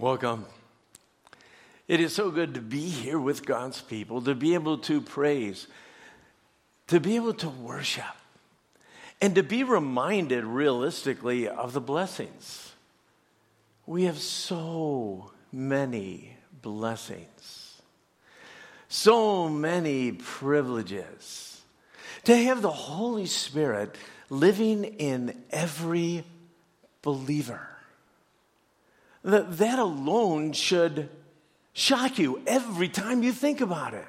Welcome. It is so good to be here with God's people, to be able to praise, to be able to worship, and to be reminded realistically of the blessings. We have so many blessings, so many privileges. To have the Holy Spirit living in every believer. That, that alone should shock you every time you think about it.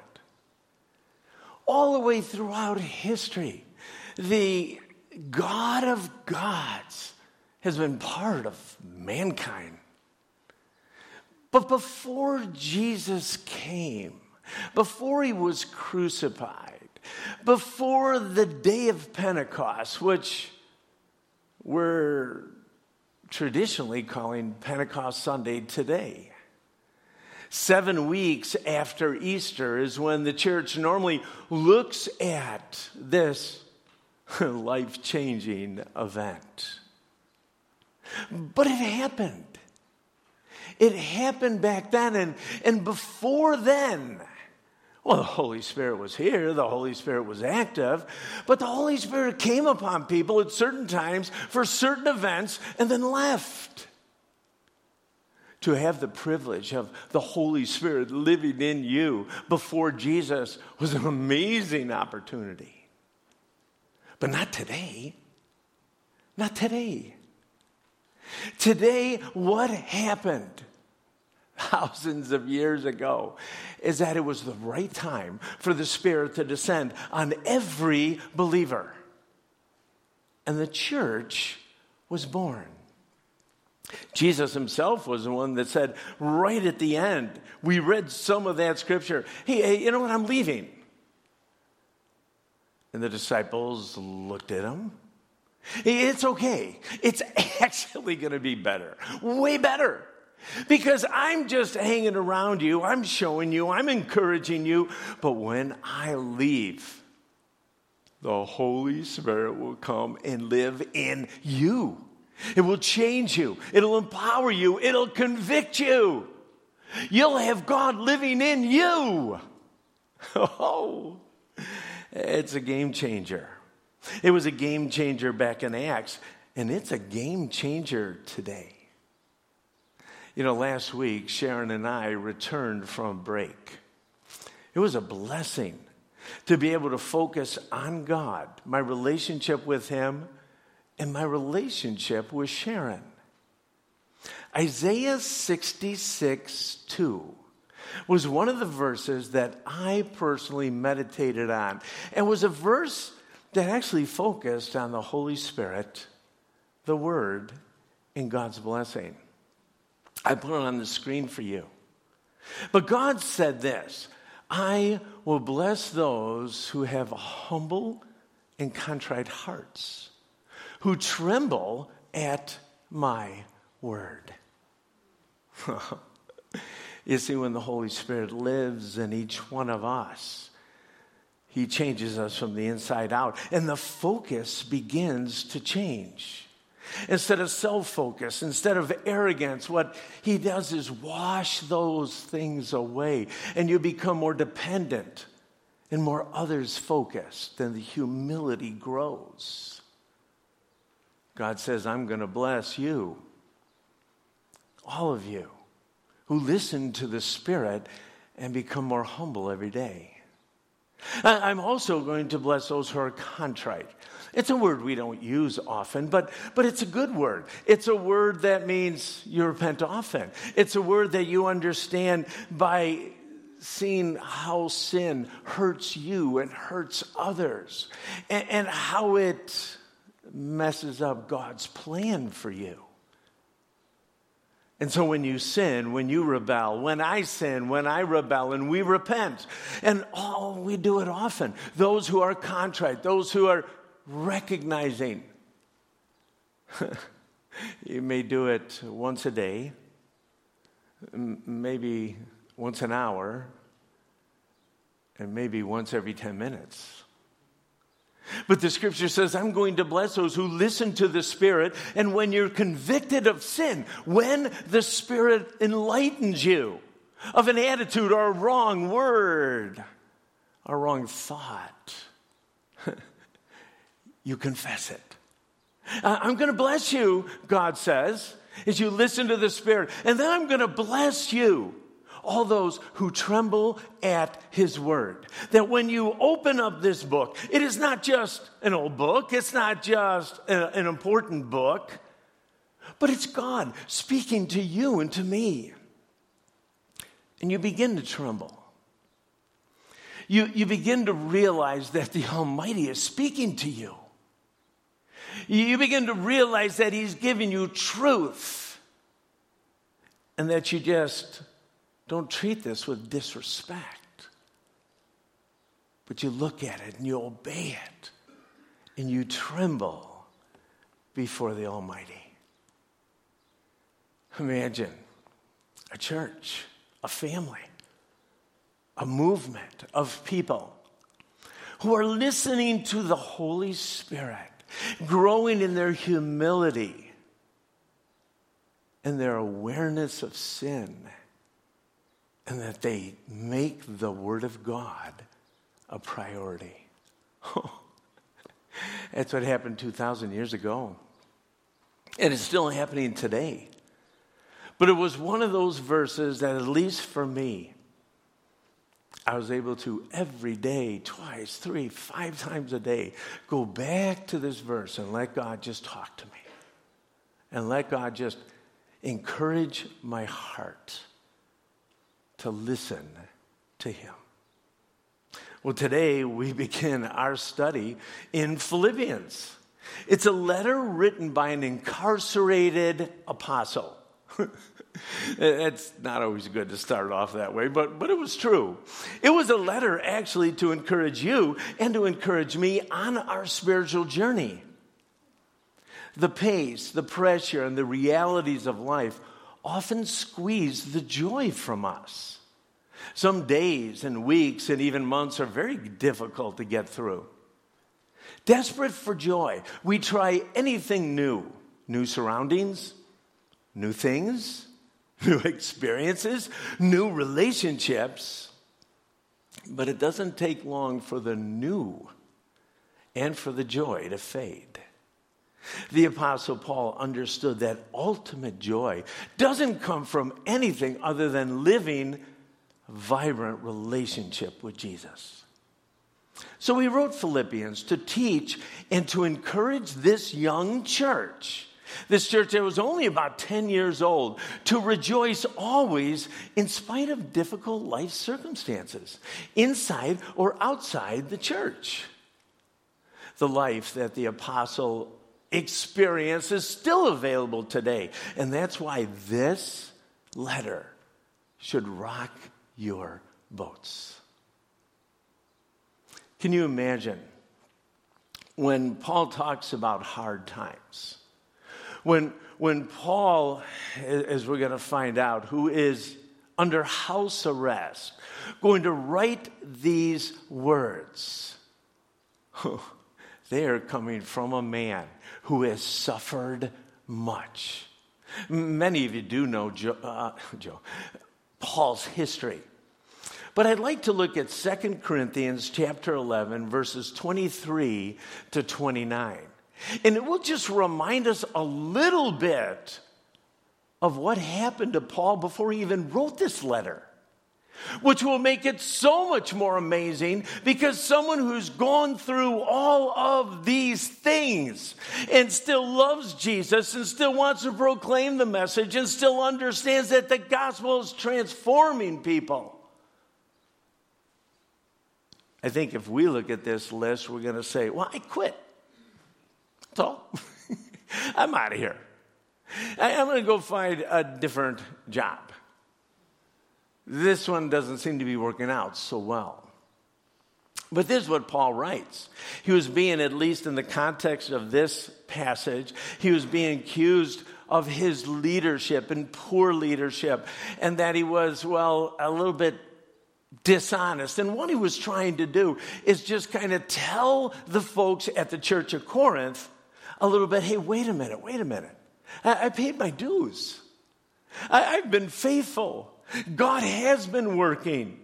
All the way throughout history, the God of gods has been part of mankind. But before Jesus came, before he was crucified, before the day of Pentecost, which we're traditionally calling Pentecost Sunday today. Seven weeks after Easter is when the church normally looks at this life changing event. But it happened. It happened back then, and, and before then, well, the Holy Spirit was here, the Holy Spirit was active, but the Holy Spirit came upon people at certain times for certain events and then left. To have the privilege of the Holy Spirit living in you before Jesus was an amazing opportunity. But not today. Not today. Today, what happened? Thousands of years ago is that it was the right time for the Spirit to descend on every believer. And the church was born. Jesus himself was the one that said right at the end, we read some of that scripture. Hey, hey, you know what? I'm leaving. And the disciples looked at him. It's okay. It's actually going to be better, way better. Because I'm just hanging around you, I'm showing you, I'm encouraging you. But when I leave, the Holy Spirit will come and live in you. It will change you, it'll empower you, it'll convict you. You'll have God living in you. Oh, it's a game changer. It was a game changer back in Acts, and it's a game changer today. You know, last week, Sharon and I returned from break. It was a blessing to be able to focus on God, my relationship with Him, and my relationship with Sharon. Isaiah 66 2 was one of the verses that I personally meditated on, and was a verse that actually focused on the Holy Spirit, the Word, and God's blessing. I put it on the screen for you. But God said this I will bless those who have humble and contrite hearts, who tremble at my word. you see, when the Holy Spirit lives in each one of us, he changes us from the inside out, and the focus begins to change. Instead of self focus, instead of arrogance, what he does is wash those things away, and you become more dependent and more others focused, and the humility grows. God says, I'm going to bless you, all of you, who listen to the Spirit and become more humble every day. I'm also going to bless those who are contrite. It's a word we don't use often, but, but it's a good word. It's a word that means you repent often. It's a word that you understand by seeing how sin hurts you and hurts others, and, and how it messes up God's plan for you. And so when you sin, when you rebel, when I sin, when I rebel, and we repent, and oh, we do it often. Those who are contrite, those who are recognizing, you may do it once a day, maybe once an hour, and maybe once every 10 minutes. But the scripture says, I'm going to bless those who listen to the Spirit. And when you're convicted of sin, when the Spirit enlightens you of an attitude or a wrong word, a wrong thought, you confess it. I'm going to bless you, God says, as you listen to the Spirit. And then I'm going to bless you all those who tremble at his word. That when you open up this book, it is not just an old book, it's not just a, an important book, but it's God speaking to you and to me. And you begin to tremble. You, you begin to realize that the Almighty is speaking to you. You begin to realize that He's giving you truth and that you just don't treat this with disrespect, but you look at it and you obey it and you tremble before the Almighty. Imagine a church, a family, a movement of people who are listening to the Holy Spirit, growing in their humility and their awareness of sin and that they make the Word of God a priority. That's what happened 2,000 years ago. And it's still happening today. But it was one of those verses that, at least for me, I was able to every day, twice, three, five times a day, go back to this verse and let God just talk to me. And let God just encourage my heart to listen to Him. Well, today we begin our study in Philippians. It's a letter written by an incarcerated apostle. it's not always good to start off that way, but, but it was true. It was a letter actually to encourage you and to encourage me on our spiritual journey. The pace, the pressure, and the realities of life often squeeze the joy from us. Some days and weeks and even months are very difficult to get through. Desperate for joy, we try anything new new surroundings, new things, new experiences, new relationships. But it doesn't take long for the new and for the joy to fade. The Apostle Paul understood that ultimate joy doesn't come from anything other than living a vibrant relationship with Jesus. So he wrote Philippians to teach and to encourage this young church, this church that was only about 10 years old, to rejoice always in spite of difficult life circumstances, inside or outside the church. The life that the apostle experience is still available today. And that's why this letter should rock your boats. Can you imagine when Paul talks about hard times? When, when Paul, as we're going to find out, who is under house arrest, going to write these words, they are coming from a man who has suffered much. Many of you do know Joe, uh, Joe, Paul's history. But I'd like to look at 2 Corinthians chapter 11 verses 23 to 29. And it will just remind us a little bit of what happened to Paul before he even wrote this letter which will make it so much more amazing because someone who's gone through all of these things and still loves Jesus and still wants to proclaim the message and still understands that the gospel is transforming people. I think if we look at this list, we're going to say, Well, I quit. That's all. I'm out of here. I'm going to go find a different job. This one doesn't seem to be working out so well. But this is what Paul writes. He was being, at least in the context of this passage, he was being accused of his leadership and poor leadership, and that he was, well, a little bit dishonest. And what he was trying to do is just kind of tell the folks at the church of Corinth a little bit hey, wait a minute, wait a minute. I, I paid my dues, I, I've been faithful. God has been working.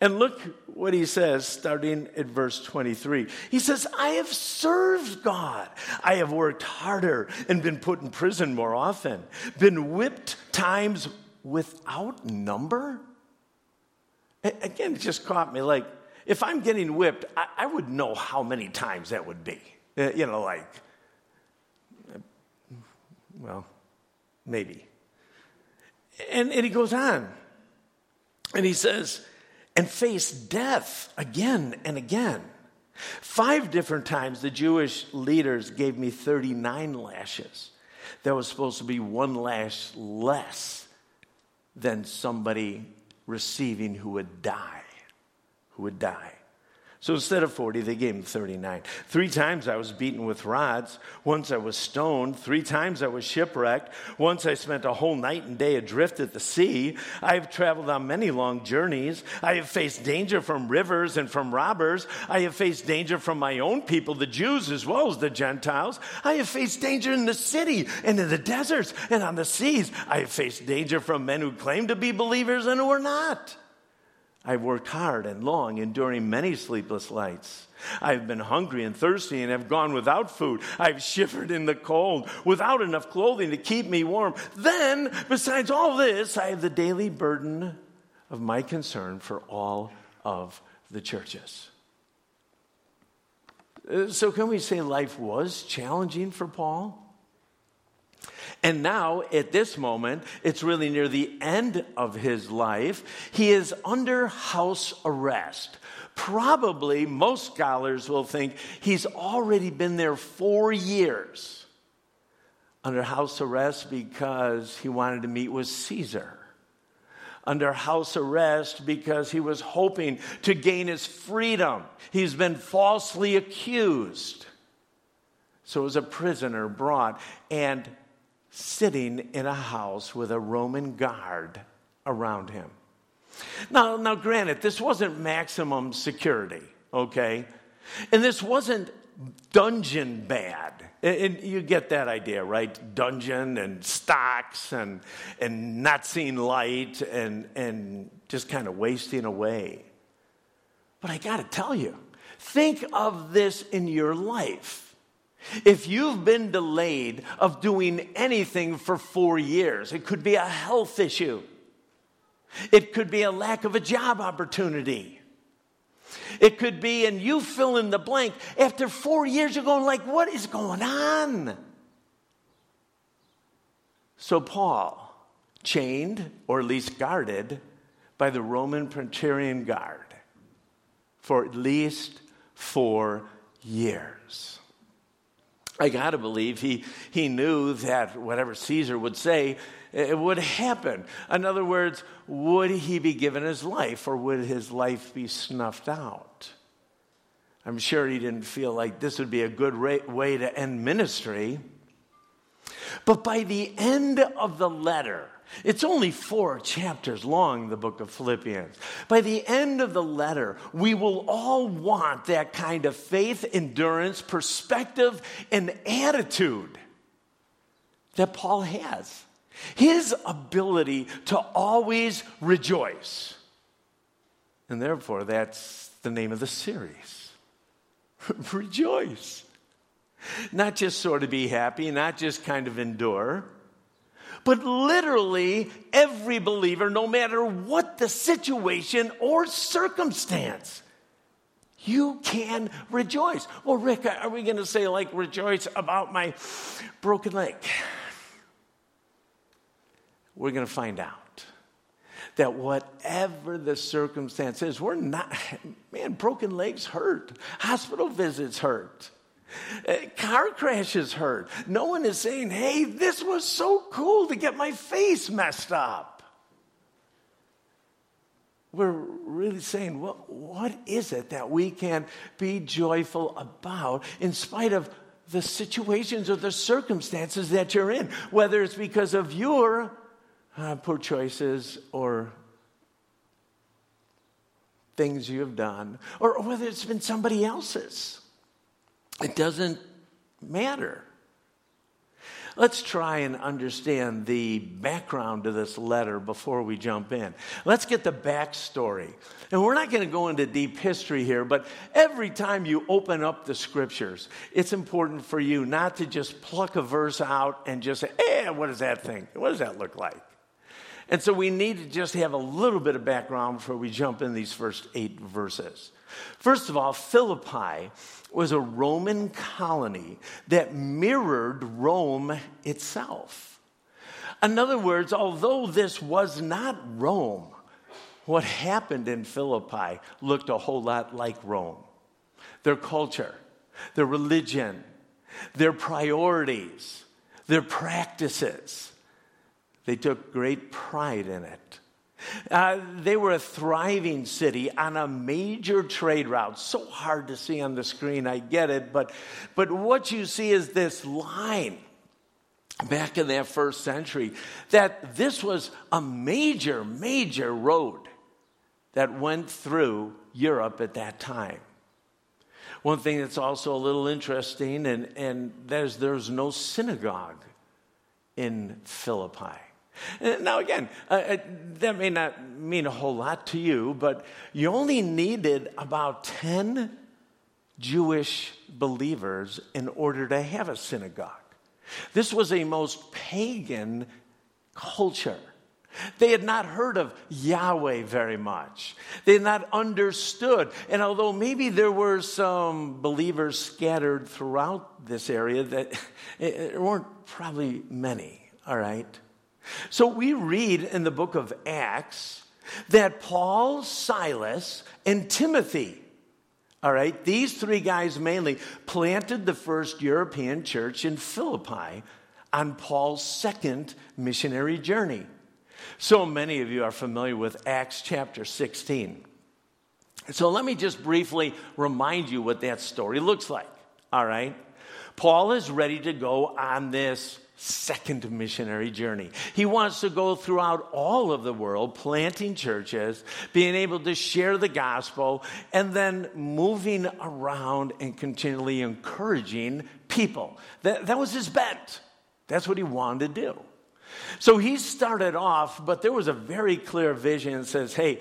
And look what he says starting at verse 23. He says, I have served God. I have worked harder and been put in prison more often, been whipped times without number. Again, it just caught me like, if I'm getting whipped, I, I would know how many times that would be. Uh, you know, like, well, maybe. And, and he goes on. And he says, and face death again and again. Five different times the Jewish leaders gave me 39 lashes. That was supposed to be one lash less than somebody receiving who would die. Who would die. So instead of 40, they gave him 39. Three times I was beaten with rods. Once I was stoned. Three times I was shipwrecked. Once I spent a whole night and day adrift at the sea. I have traveled on many long journeys. I have faced danger from rivers and from robbers. I have faced danger from my own people, the Jews as well as the Gentiles. I have faced danger in the city and in the deserts and on the seas. I have faced danger from men who claim to be believers and who are not. I've worked hard and long, enduring many sleepless nights. I've been hungry and thirsty and have gone without food. I've shivered in the cold without enough clothing to keep me warm. Then, besides all this, I have the daily burden of my concern for all of the churches. Uh, so, can we say life was challenging for Paul? And now, at this moment, it's really near the end of his life. He is under house arrest. Probably, most scholars will think he's already been there four years under house arrest because he wanted to meet with Caesar. Under house arrest because he was hoping to gain his freedom. He's been falsely accused. So, was a prisoner brought, and sitting in a house with a Roman guard around him. Now, now granted, this wasn't maximum security, okay? And this wasn't dungeon bad. And you get that idea, right? Dungeon and stocks and, and not seeing light and, and just kind of wasting away. But I got to tell you, think of this in your life. If you've been delayed of doing anything for four years, it could be a health issue. It could be a lack of a job opportunity. It could be, and you fill in the blank. After four years, you're going like, what is going on? So Paul, chained or at least guarded by the Roman Praetorian Guard for at least four years. I got to believe he, he knew that whatever Caesar would say, it would happen. In other words, would he be given his life or would his life be snuffed out? I'm sure he didn't feel like this would be a good way to end ministry. But by the end of the letter, it's only four chapters long, the book of Philippians. By the end of the letter, we will all want that kind of faith, endurance, perspective, and attitude that Paul has. His ability to always rejoice. And therefore, that's the name of the series Rejoice. Not just sort of be happy, not just kind of endure but literally every believer, no matter what the situation or circumstance. You can rejoice. Well, Rick, are we going to say, like, rejoice about my broken leg? We're going to find out that whatever the circumstance is, we're not, man, broken legs hurt, hospital visits hurt. Uh, car crashes hurt. No one is saying, hey, this was so cool to get my face messed up. We're really saying, well, what is it that we can be joyful about in spite of the situations or the circumstances that you're in, whether it's because of your uh, poor choices or things you have done, or whether it's been somebody else's. It doesn't matter. Let's try and understand the background to this letter before we jump in. Let's get the backstory. And we're not going to go into deep history here, but every time you open up the scriptures, it's important for you not to just pluck a verse out and just say, eh, what does that thing? What does that look like? And so we need to just have a little bit of background before we jump in these first eight verses. First of all, Philippi was a Roman colony that mirrored Rome itself. In other words, although this was not Rome, what happened in Philippi looked a whole lot like Rome. Their culture, their religion, their priorities, their practices. They took great pride in it. Uh, they were a thriving city on a major trade route. So hard to see on the screen, I get it, but, but what you see is this line back in that first century that this was a major, major road that went through Europe at that time. One thing that's also a little interesting, and, and there's, there's no synagogue in Philippi. Now, again, uh, uh, that may not mean a whole lot to you, but you only needed about 10 Jewish believers in order to have a synagogue. This was a most pagan culture. They had not heard of Yahweh very much. They had not understood. And although maybe there were some believers scattered throughout this area, that there weren't probably many, all right? So we read in the book of Acts that Paul, Silas, and Timothy, all right, these three guys mainly planted the first European church in Philippi on Paul's second missionary journey. So many of you are familiar with Acts chapter 16. So let me just briefly remind you what that story looks like. All right? Paul is ready to go on this second missionary journey. He wants to go throughout all of the world, planting churches, being able to share the gospel, and then moving around and continually encouraging people. That, that was his bent. That's what he wanted to do. So he started off, but there was a very clear vision that says, hey,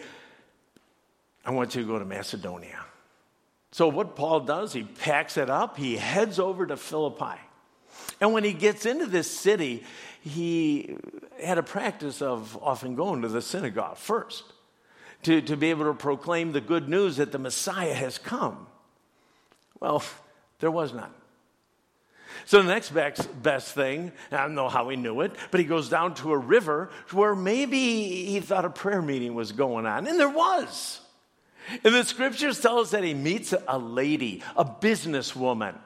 I want you to go to Macedonia. So what Paul does, he packs it up, he heads over to Philippi. And when he gets into this city, he had a practice of often going to the synagogue first to, to be able to proclaim the good news that the Messiah has come. Well, there was none. So the next best, best thing, I don't know how he knew it, but he goes down to a river where maybe he thought a prayer meeting was going on, and there was. And the scriptures tell us that he meets a lady, a businesswoman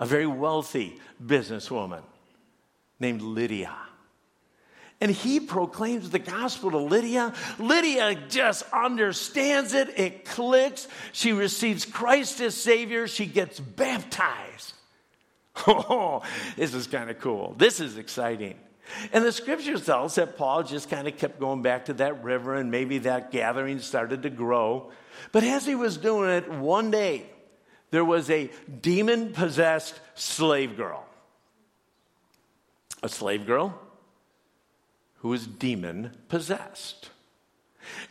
a very wealthy businesswoman named Lydia. And he proclaims the gospel to Lydia. Lydia just understands it, it clicks. She receives Christ as Savior, she gets baptized. Oh, this is kind of cool. This is exciting. And the scripture tell us that Paul just kind of kept going back to that river, and maybe that gathering started to grow. But as he was doing it, one day, there was a demon possessed slave girl. A slave girl who was demon possessed.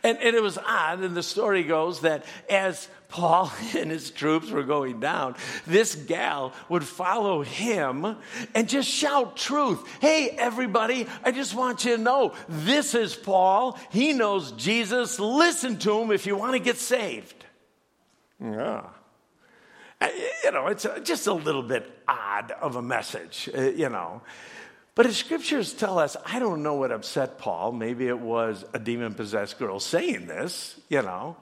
And, and, it was odd, and the story goes that as Paul and his troops were going down, this gal would follow him and just shout truth. Hey, everybody, I just want you to know this is Paul. He knows Jesus. Listen to him if you want to get saved. Yeah you know, it's just a little bit odd of a message, uh, you know. But the scriptures tell us, I don't know what upset Paul. Maybe it was a demon possessed girl saying this, you know.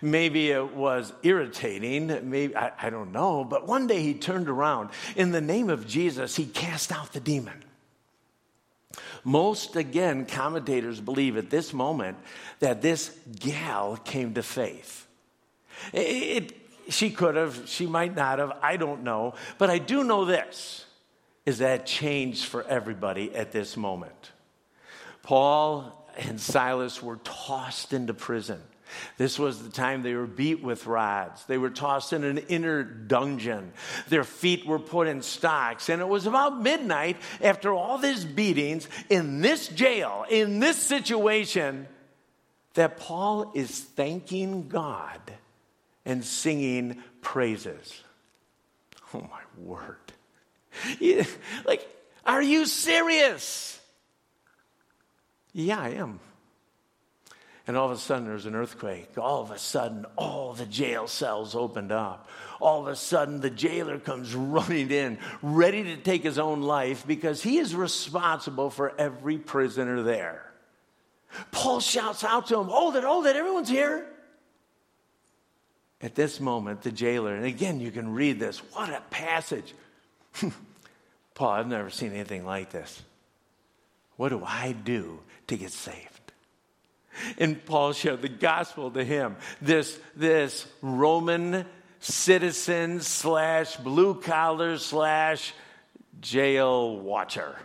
Maybe it was irritating. Maybe, I, I don't know. But one day he turned around. In the name of Jesus, he cast out the demon. Most, again, commentators believe at this moment that this gal came to faith. It, she could have, she might not have, I don't know. But I do know this is that changed for everybody at this moment. Paul and Silas were tossed into prison. This was the time they were beat with rods. They were tossed in an inner dungeon. Their feet were put in stocks. And it was about midnight after all these beatings in this jail, in this situation, that Paul is thanking God and singing praises. Oh, my word. Like, are you serious? Yeah, I am. And all of a sudden, there's an earthquake. All of a sudden, all the jail cells opened up. All of a sudden, the jailer comes running in, ready to take his own life because he is responsible for every prisoner there. Paul shouts out to him, Hold it, hold it, everyone's here. At this moment, the jailer, and again, you can read this. What a passage. Paul, I've never seen anything like this. What do I do to get saved? And Paul shared the gospel to him. This, this Roman citizen slash blue collar slash jail watcher,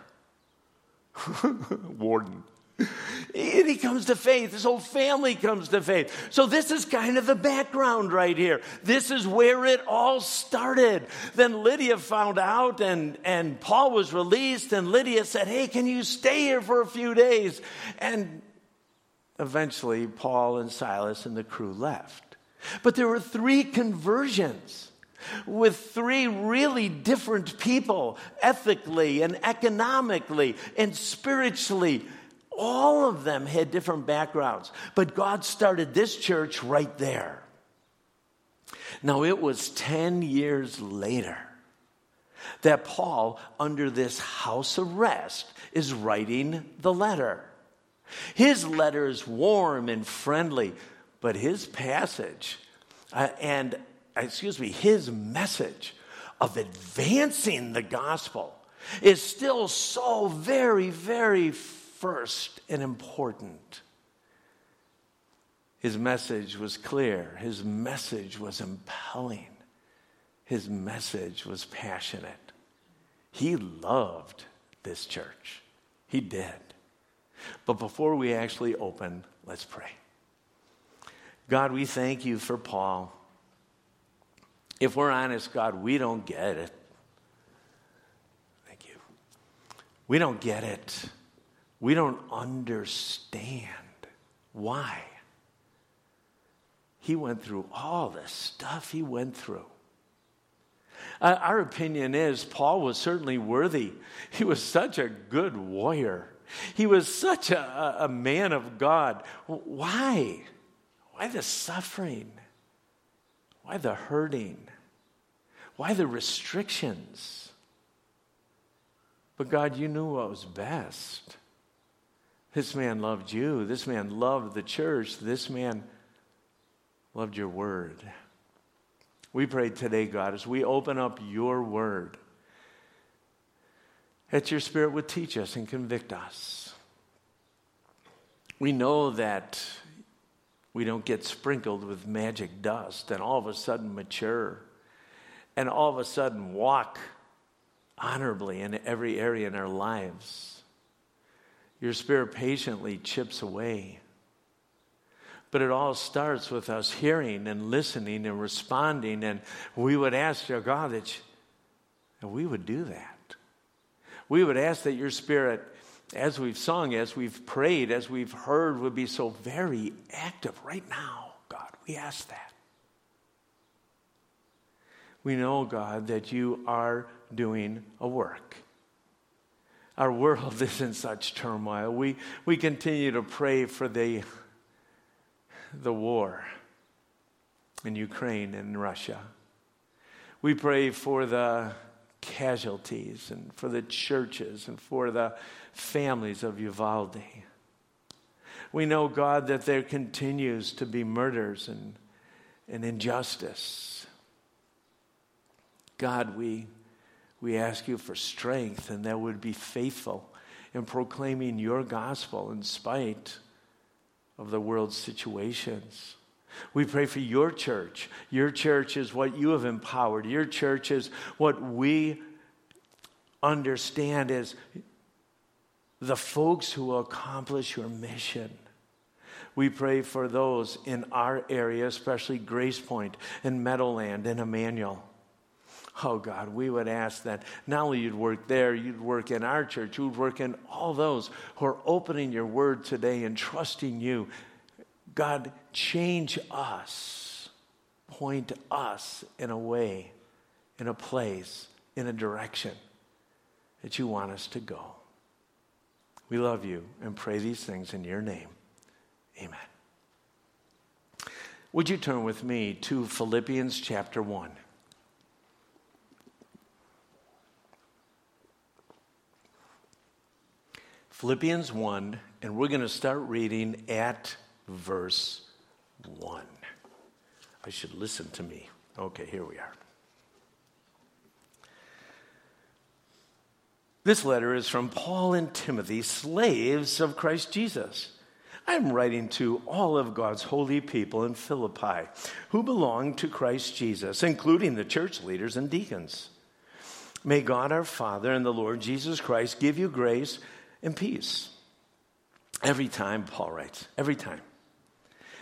warden. And he comes to faith. His whole family comes to faith. So, this is kind of the background right here. This is where it all started. Then Lydia found out, and, and Paul was released, and Lydia said, Hey, can you stay here for a few days? And eventually, Paul and Silas and the crew left. But there were three conversions with three really different people, ethically and economically and spiritually. All of them had different backgrounds, but God started this church right there. Now, it was 10 years later that Paul, under this house arrest, is writing the letter. His letter is warm and friendly, but his passage uh, and, uh, excuse me, his message of advancing the gospel is still so very, very first and important. His message was clear, his message was impelling, his message was passionate. He loved this church. He did. But before we actually open, let's pray. God, we thank you for Paul. If we're honest, God, we don't get it. Thank you. We don't get it. We don't understand why. He went through all the stuff he went through. Uh, our opinion is Paul was certainly worthy. He was such a good warrior. He was such a, a man of God. Why? Why the suffering? Why the hurting? Why the restrictions? But God, you knew what was best. This man loved you. This man loved the church. This man loved your word. We pray today, God, as we open up your word that your Spirit would teach us and convict us. We know that we don't get sprinkled with magic dust and all of a sudden mature and all of a sudden walk honorably in every area in our lives. Your Spirit patiently chips away. But it all starts with us hearing and listening and responding. And we would ask our God that we would do that we would ask that your spirit, as we've sung, as we've prayed, as we've heard, would be so very active right now, God. We ask that. We know, God, that you are doing a work. Our world is in such turmoil. We, we continue to pray for the, the war in Ukraine and Russia. We pray for the casualties and for the churches and for the families of Uvalde. We know, God, that there continues to be murders and, and injustice. God, we, we ask you for strength and that would be faithful in proclaiming your gospel in spite of the world's situations. We pray for your church. Your church is what you have empowered. Your church is what we understand as the folks who will accomplish your mission. We pray for those in our area, especially Grace Point and Meadowland and Emmanuel. Oh God, we would ask that not only you'd work there, you'd work in our church, you'd work in all those who are opening your word today and trusting you. God, change us, point us in a way, in a place, in a direction that you want us to go. We love you and pray these things in your name. Amen. Would you turn with me to Philippians chapter 1? Philippians 1, and we're going to start reading at verse 1. I should listen to me. Okay, here we are. This letter is from Paul and Timothy, slaves of Christ Jesus. I'm writing to all of God's holy people in Philippi who belong to Christ Jesus, including the church leaders and deacons. May God our Father and the Lord Jesus Christ give you grace and peace. Every time, Paul writes, every time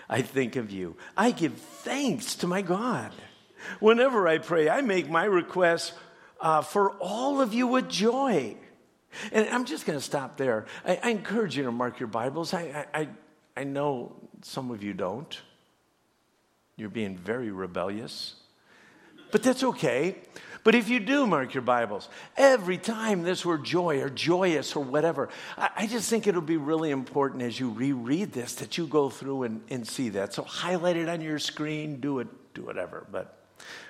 I think of you, I give thanks to my God. Whenever I pray, I make my requests uh, for all of you with joy. And I'm just going to stop there. I, I, encourage you to mark your Bibles. I, I, I know some of you don't. You're being very rebellious. But that's okay. But if you do mark your Bibles, every time this word joy or joyous or whatever, I, I just think it'll be really important as you reread this that you go through and, and see that. So highlight it on your screen, do it, do whatever. But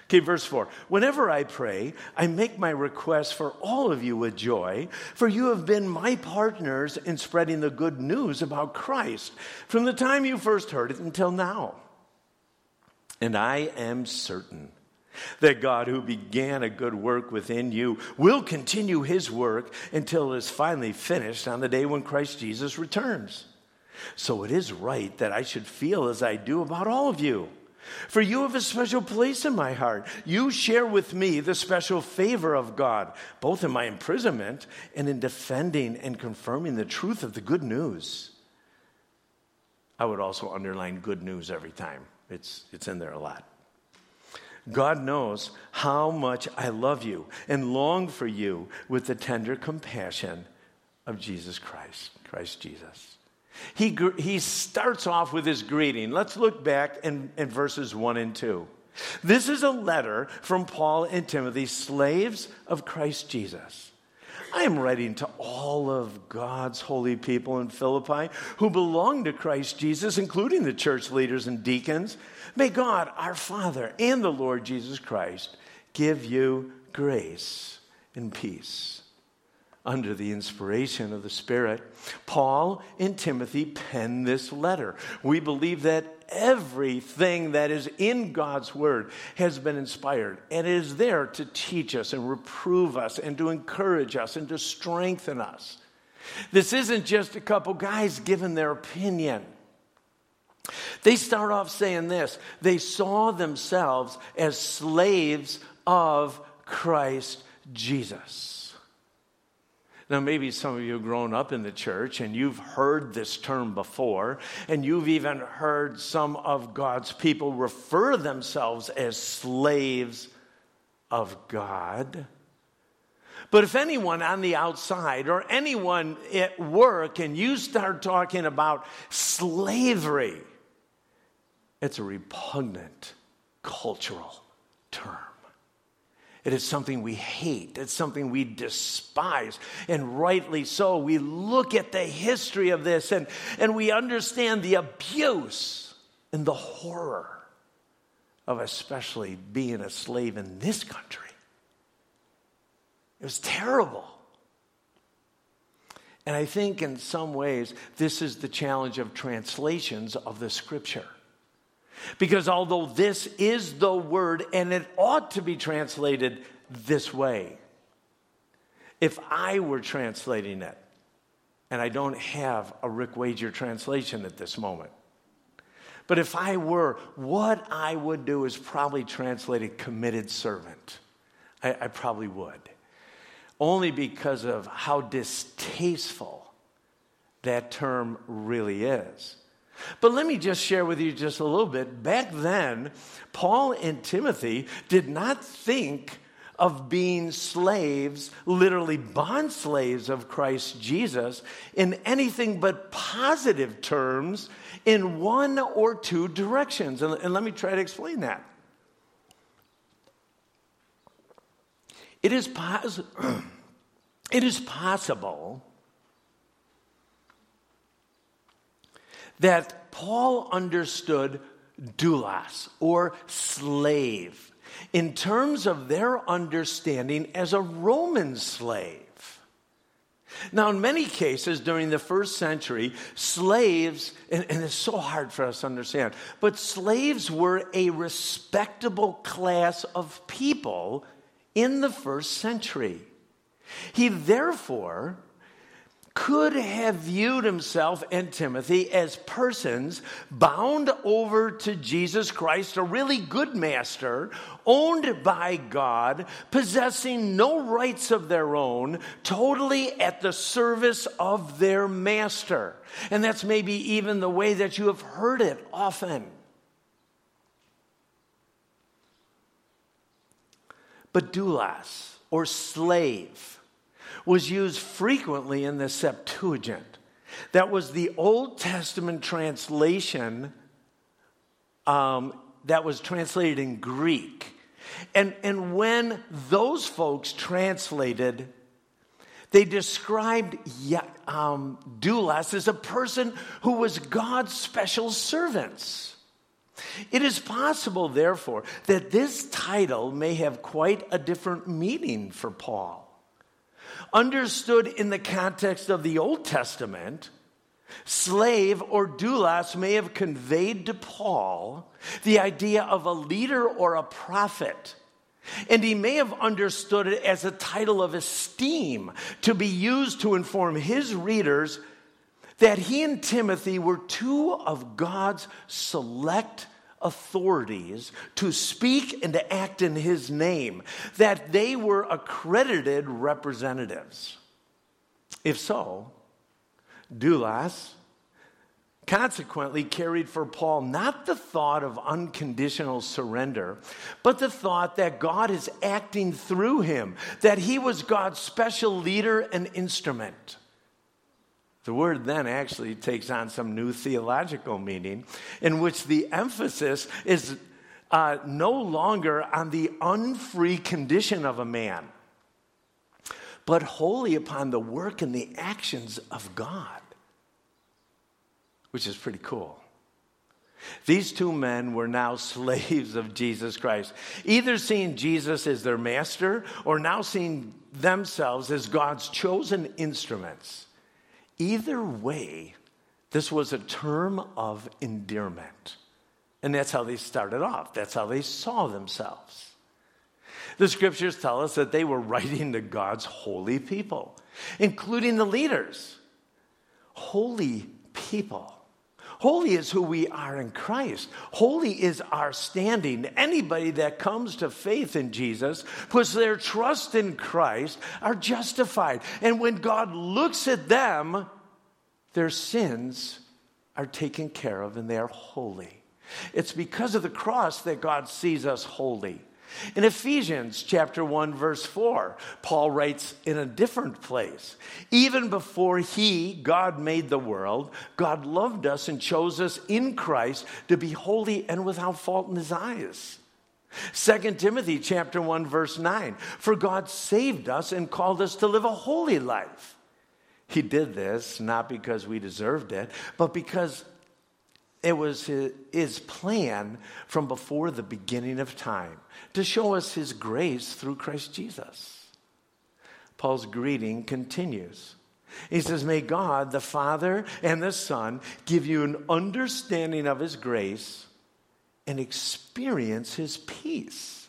Okay, verse 4. Whenever I pray, I make my request for all of you with joy, for you have been my partners in spreading the good news about Christ from the time you first heard it until now. And I am certain that God, who began a good work within you, will continue his work until it is finally finished on the day when Christ Jesus returns. So it is right that I should feel as I do about all of you. For you have a special place in my heart. You share with me the special favor of God, both in my imprisonment and in defending and confirming the truth of the good news. I would also underline good news every time, it's, it's in there a lot. God knows how much I love you and long for you with the tender compassion of Jesus Christ, Christ Jesus. He, he starts off with his greeting. Let's look back in, in verses 1 and 2. This is a letter from Paul and Timothy, slaves of Christ Jesus. I am writing to all of God's holy people in Philippi who belong to Christ Jesus, including the church leaders and deacons. May God, our Father, and the Lord Jesus Christ give you grace and peace under the inspiration of the Spirit, Paul and Timothy penned this letter. We believe that everything that is in God's Word has been inspired and is there to teach us and reprove us and to encourage us and to strengthen us. This isn't just a couple guys giving their opinion. They start off saying this they saw themselves as slaves of Christ Jesus. Now, maybe some of you have grown up in the church and you've heard this term before, and you've even heard some of God's people refer themselves as slaves of God. But if anyone on the outside or anyone at work and you start talking about slavery, it's a repugnant cultural term. It is something we hate. It's something we despise. And rightly so. We look at the history of this and, and we understand the abuse and the horror of especially being a slave in this country. It was terrible. And I think in some ways, this is the challenge of translations of the scripture. Because although this is the word and it ought to be translated this way, if I were translating it, and I don't have a Rick Wager translation at this moment, but if I were, what I would do is probably translate a committed servant. I, I probably would. Only because of how distasteful that term really is. But let me just share with you just a little bit. Back then, Paul and Timothy did not think of being slaves, literally bond slaves of Christ Jesus, in anything but positive terms in one or two directions. And, and let me try to explain that. It is, pos- it is possible that Paul understood doulos or slave in terms of their understanding as a Roman slave. Now, in many cases during the first century, slaves, and, and, it's so hard for us to understand, but slaves were a respectable class of people in the first century. He therefore could have viewed himself and Timothy as persons bound over to Jesus Christ, a really good master, owned by God, possessing no rights of their own, totally at the service of their master. And that's maybe even the way that you have heard it often. But doulos, or slave, was used frequently in the Septuagint. That was the Old Testament translation um, that was translated in Greek. And, and when those folks translated, they described um, doulos as a person who was God's special servants. It is possible, therefore, that this title may have quite a different meaning for Paul. Understood in the context of the Old Testament, slave or doulos may have conveyed to Paul the idea of a leader or a prophet. And he may have understood it as a title of esteem to be used to inform his readers that he and Timothy were two of God's select authorities to speak and to act in his name, that they were accredited representatives. If so, doulos consequently carried for Paul not the thought of unconditional surrender, but the thought that God is acting through him, that he was God's special leader and instrument. The word then actually takes on some new theological meaning in which the emphasis is uh, no longer on the unfree condition of a man, but wholly upon the work and the actions of God, which is pretty cool. These two men were now slaves of Jesus Christ, either seeing Jesus as their master or now seeing themselves as God's chosen instruments Either way, this was a term of endearment. And that's how they started off, that's how they saw themselves. The scriptures tell us that they were writing to God's holy people, including the leaders. Holy people. Holy is who we are in Christ. Holy is our standing. Anybody that comes to faith in Jesus, puts their trust in Christ, are justified. And when God looks at them, their sins are taken care of and they are holy. It's because of the cross that God sees us holy. In Ephesians chapter 1 verse 4, Paul writes in a different place, even before he, God made the world, God loved us and chose us in Christ to be holy and without fault in his eyes. 2 Timothy chapter 1 verse 9, for God saved us and called us to live a holy life. He did this not because we deserved it, but because it was his, plan from before the beginning of time to show us his grace through Christ Jesus. Paul's greeting continues. He says, May God, the Father and the Son, give you an understanding of his grace and experience his peace.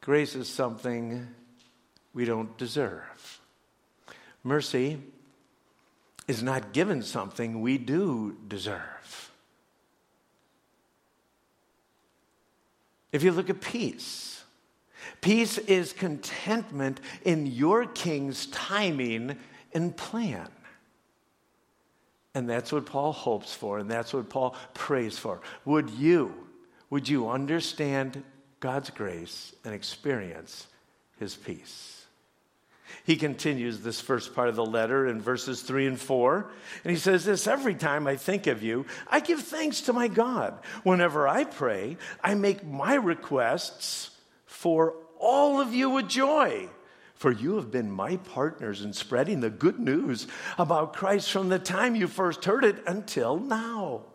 Grace is something we don't deserve. Mercy is not given something we do deserve. If you look at peace, peace is contentment in your king's timing and plan. And that's what Paul hopes for, and that's what Paul prays for. Would you, would you understand God's grace and experience his peace? He continues this first part of the letter in verses 3 and 4. And he says this Every time I think of you, I give thanks to my God. Whenever I pray, I make my requests for all of you with joy for you have been my partners in spreading the good news about Christ from the time you first heard it until now.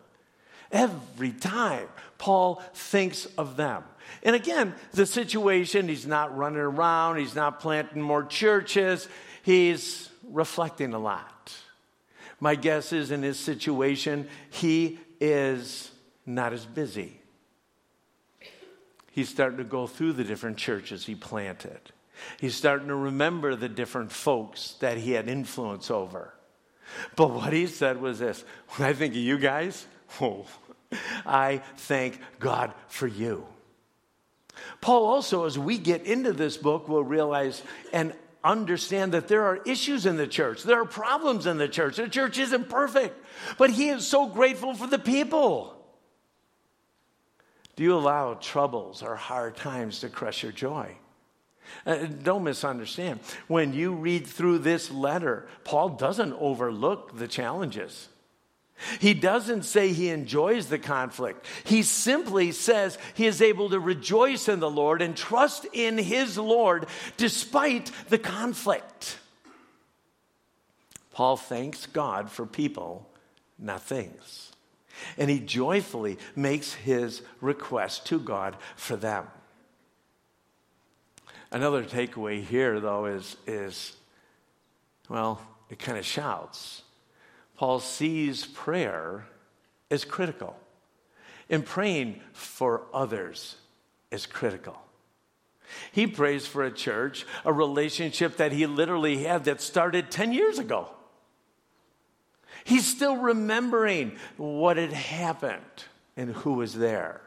Every time Paul thinks of them. And again, the situation, he's not running around, he's not planting more churches, he's reflecting a lot. My guess is in his situation, he is not as busy. He's starting to go through the different churches he planted. He's starting to remember the different folks that he had influence over. But what he said was this when I think of you guys, oh, I thank God for you. Paul also, as we get into this book, will realize and understand that there are issues in the church. There are problems in the church. The church isn't perfect, but he is so grateful for the people. Do you allow troubles or hard times to crush your joy? Uh, don't misunderstand. When you read through this letter, Paul doesn't overlook the challenges. He doesn't say he enjoys the conflict. He simply says he is able to rejoice in the Lord and trust in his Lord despite the conflict. Paul thanks God for people, not things. And he joyfully makes his request to God for them. Another takeaway here, though, is, is well, it kind of shouts. Paul sees prayer as critical, and praying for others is critical. He prays for a church, a relationship that he literally had that started 10 years ago. He's still remembering what had happened and who was there.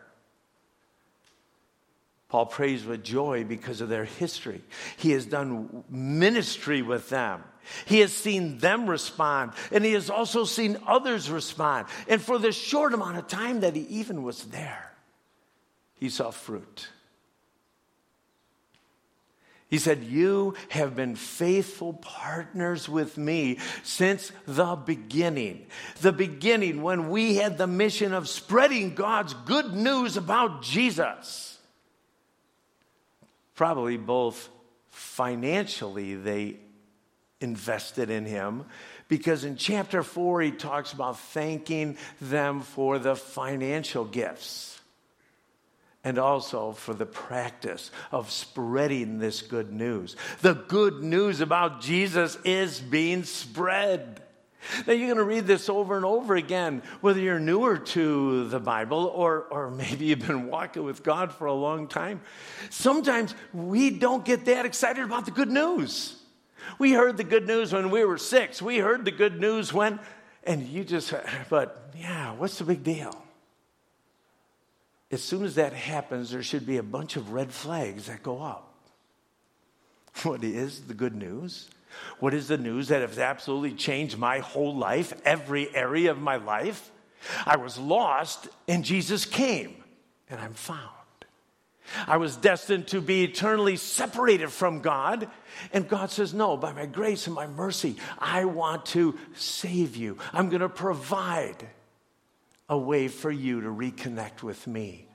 Paul prays with joy because of their history. He has done ministry with them. He has seen them respond, and he has also seen others respond. And for the short amount of time that he even was there, he saw fruit. He said, You have been faithful partners with me since the beginning. The beginning when we had the mission of spreading God's good news about Jesus probably both financially they invested in him because in chapter 4 he talks about thanking them for the financial gifts and also for the practice of spreading this good news. The good news about Jesus is being spread. Now, you're going to read this over and over again, whether you're newer to the Bible or, or maybe you've been walking with God for a long time. Sometimes we don't get that excited about the good news. We heard the good news when we were six. We heard the good news when, and you just, but yeah, what's the big deal? As soon as that happens, there should be a bunch of red flags that go up. What is the good news? What is the news that has absolutely changed my whole life, every area of my life? I was lost and Jesus came and I'm found. I was destined to be eternally separated from God. And God says, No, by my grace and my mercy, I want to save you. I'm going to provide a way for you to reconnect with me.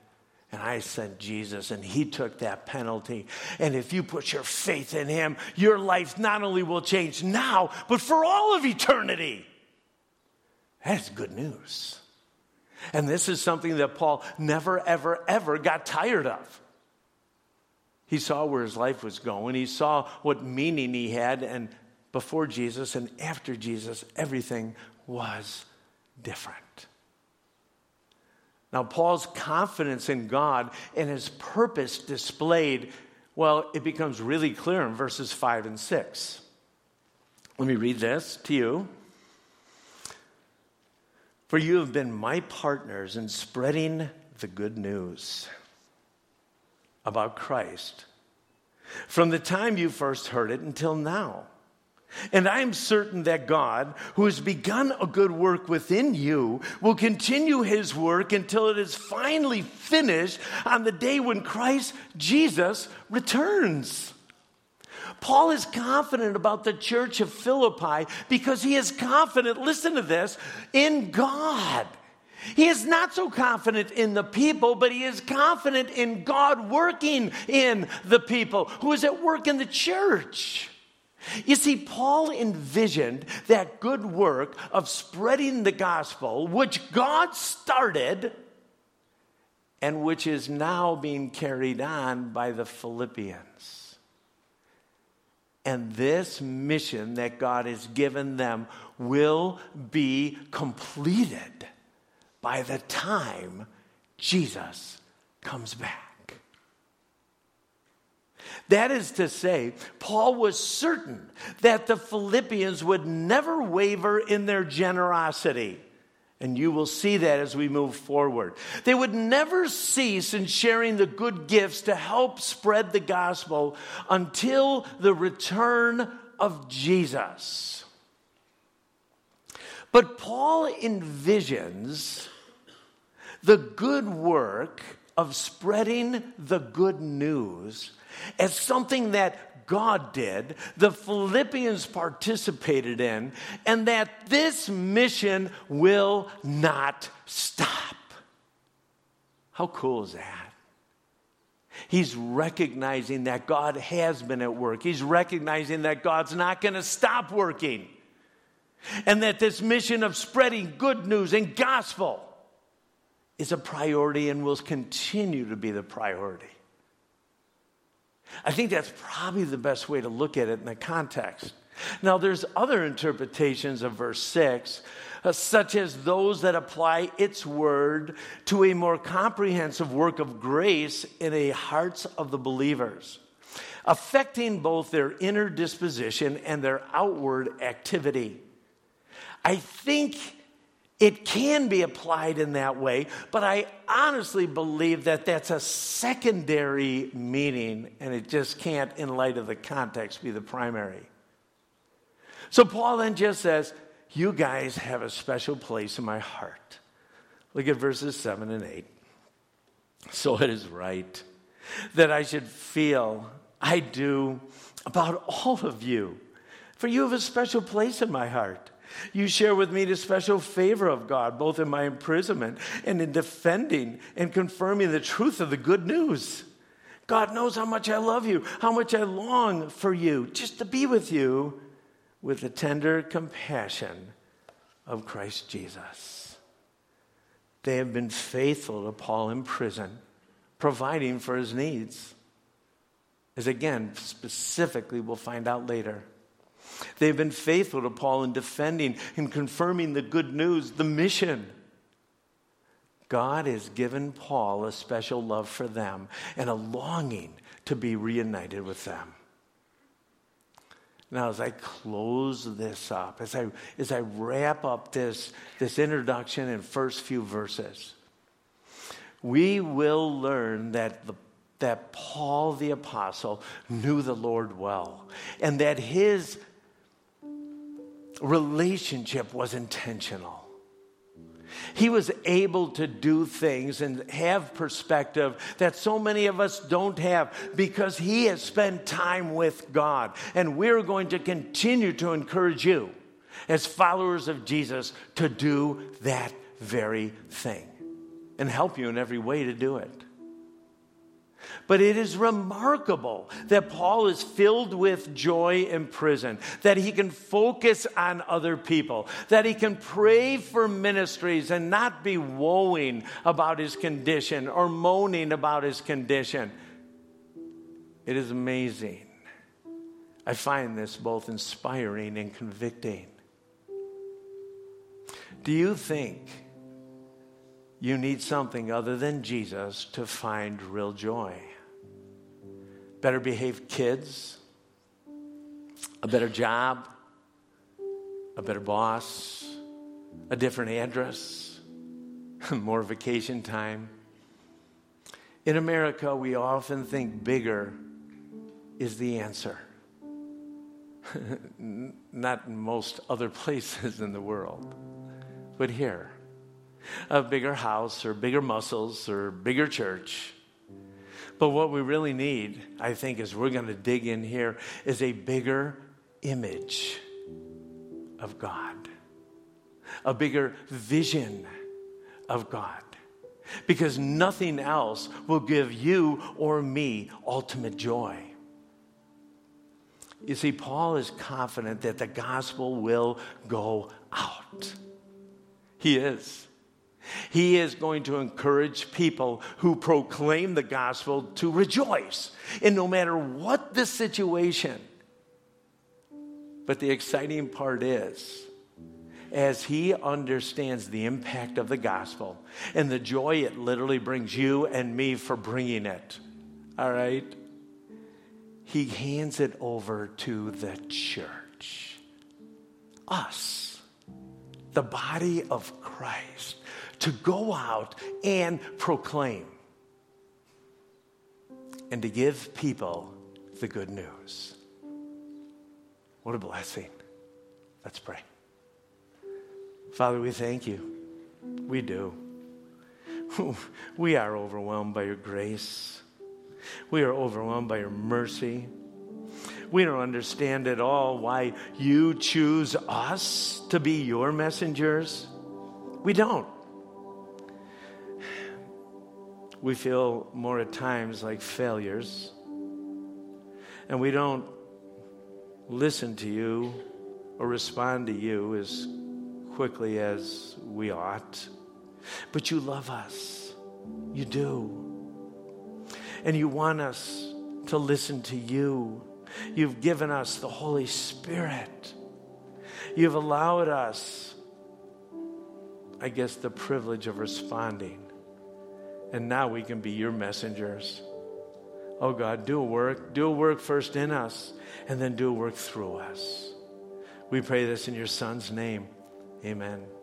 And I sent Jesus, and He took that penalty. And if you put your faith in Him, your life not only will change now, but for all of eternity. That's good news. And this is something that Paul never, ever, ever got tired of. He saw where his life was going, he saw what meaning he had, and before Jesus and after Jesus, everything was different. Now, Paul's confidence in God and his purpose displayed, well, it becomes really clear in verses 5 and 6. Let me read this to you. For you have been my partners in spreading the good news about Christ from the time you first heard it until now. And I'm certain that God, who has begun a good work within you, will continue his work until it is finally finished on the day when Christ Jesus returns. Paul is confident about the church of Philippi because he is confident, listen to this, in God. He is not so confident in the people, but he is confident in God working in the people, who is at work in the church. You see, Paul envisioned that good work of spreading the gospel, which God started and which is now being carried on by the Philippians. And this mission that God has given them will be completed by the time Jesus comes back. That is to say, Paul was certain that the Philippians would never waver in their generosity. And you will see that as we move forward. They would never cease in sharing the good gifts to help spread the gospel until the return of Jesus. But Paul envisions the good work of spreading the good news as something that God did, the Philippians participated in, and that this mission will not stop. How cool is that? He's recognizing that God has been at work. He's recognizing that God's not going to stop working. And that this mission of spreading good news and gospel is a priority and will continue to be the priority. I think that's probably the best way to look at it in the context. Now, there's other interpretations of verse 6, uh, such as those that apply its word to a more comprehensive work of grace in the hearts of the believers, affecting both their inner disposition and their outward activity. I think it can be applied in that way, but I honestly believe that that's a secondary meaning, and it just can't, in light of the context, be the primary. So Paul then just says, You guys have a special place in my heart. Look at verses 7 and 8. So it is right that I should feel, I do, about all of you, for you have a special place in my heart. You share with me the special favor of God, both in my imprisonment and in defending and confirming the truth of the good news. God knows how much I love you, how much I long for you, just to be with you with the tender compassion of Christ Jesus. They have been faithful to Paul in prison, providing for his needs. As again, specifically, we'll find out later. They've been faithful to Paul in defending and confirming the good news, the mission. God has given Paul a special love for them and a longing to be reunited with them. Now, as I close this up, as I, as I wrap up this, this introduction and first few verses, we will learn that the that Paul the Apostle knew the Lord well, and that his relationship was intentional. He was able to do things and have perspective that so many of us don't have because he has spent time with God. And we're going to continue to encourage you as followers of Jesus to do that very thing and help you in every way to do it. But it is remarkable that Paul is filled with joy in prison, that he can focus on other people, that he can pray for ministries and not be woeing about his condition or moaning about his condition. It is amazing. I find this both inspiring and convicting. Do you think you need something other than Jesus to find real joy? Better behaved kids, a better job, a better boss, a different address, more vacation time. In America, we often think bigger is the answer. not in most other places in the world, but here. A bigger house or bigger muscles or bigger church. But what we really need, I think, is we're going to dig in here, is a bigger image of God, a bigger vision of God. Because nothing else will give you or me ultimate joy. You see, Paul is confident that the gospel will go out. He is. He is going to encourage people who proclaim the gospel to rejoice. And no matter what the situation, but the exciting part is, as he understands the impact of the gospel and the joy it literally brings you and me for bringing it, all right? he hands it over to the church. Us, the body of Christ, to go out and proclaim and to give people the good news. What a blessing. Let's pray. Father, we thank you. We do. We are overwhelmed by your grace. We are overwhelmed by your mercy. We don't understand at all why you choose us to be your messengers. We don't. We feel more at times like failures. And we don't listen to you or respond to you as quickly as we ought. But you love us. You do and you want us to listen to you. You've given us the Holy Spirit. You've allowed us, I guess, the privilege of responding. And now we can be your messengers. Oh God, do a work. Do a work first in us, and then do a work through us. We pray this in your Son's name. Amen.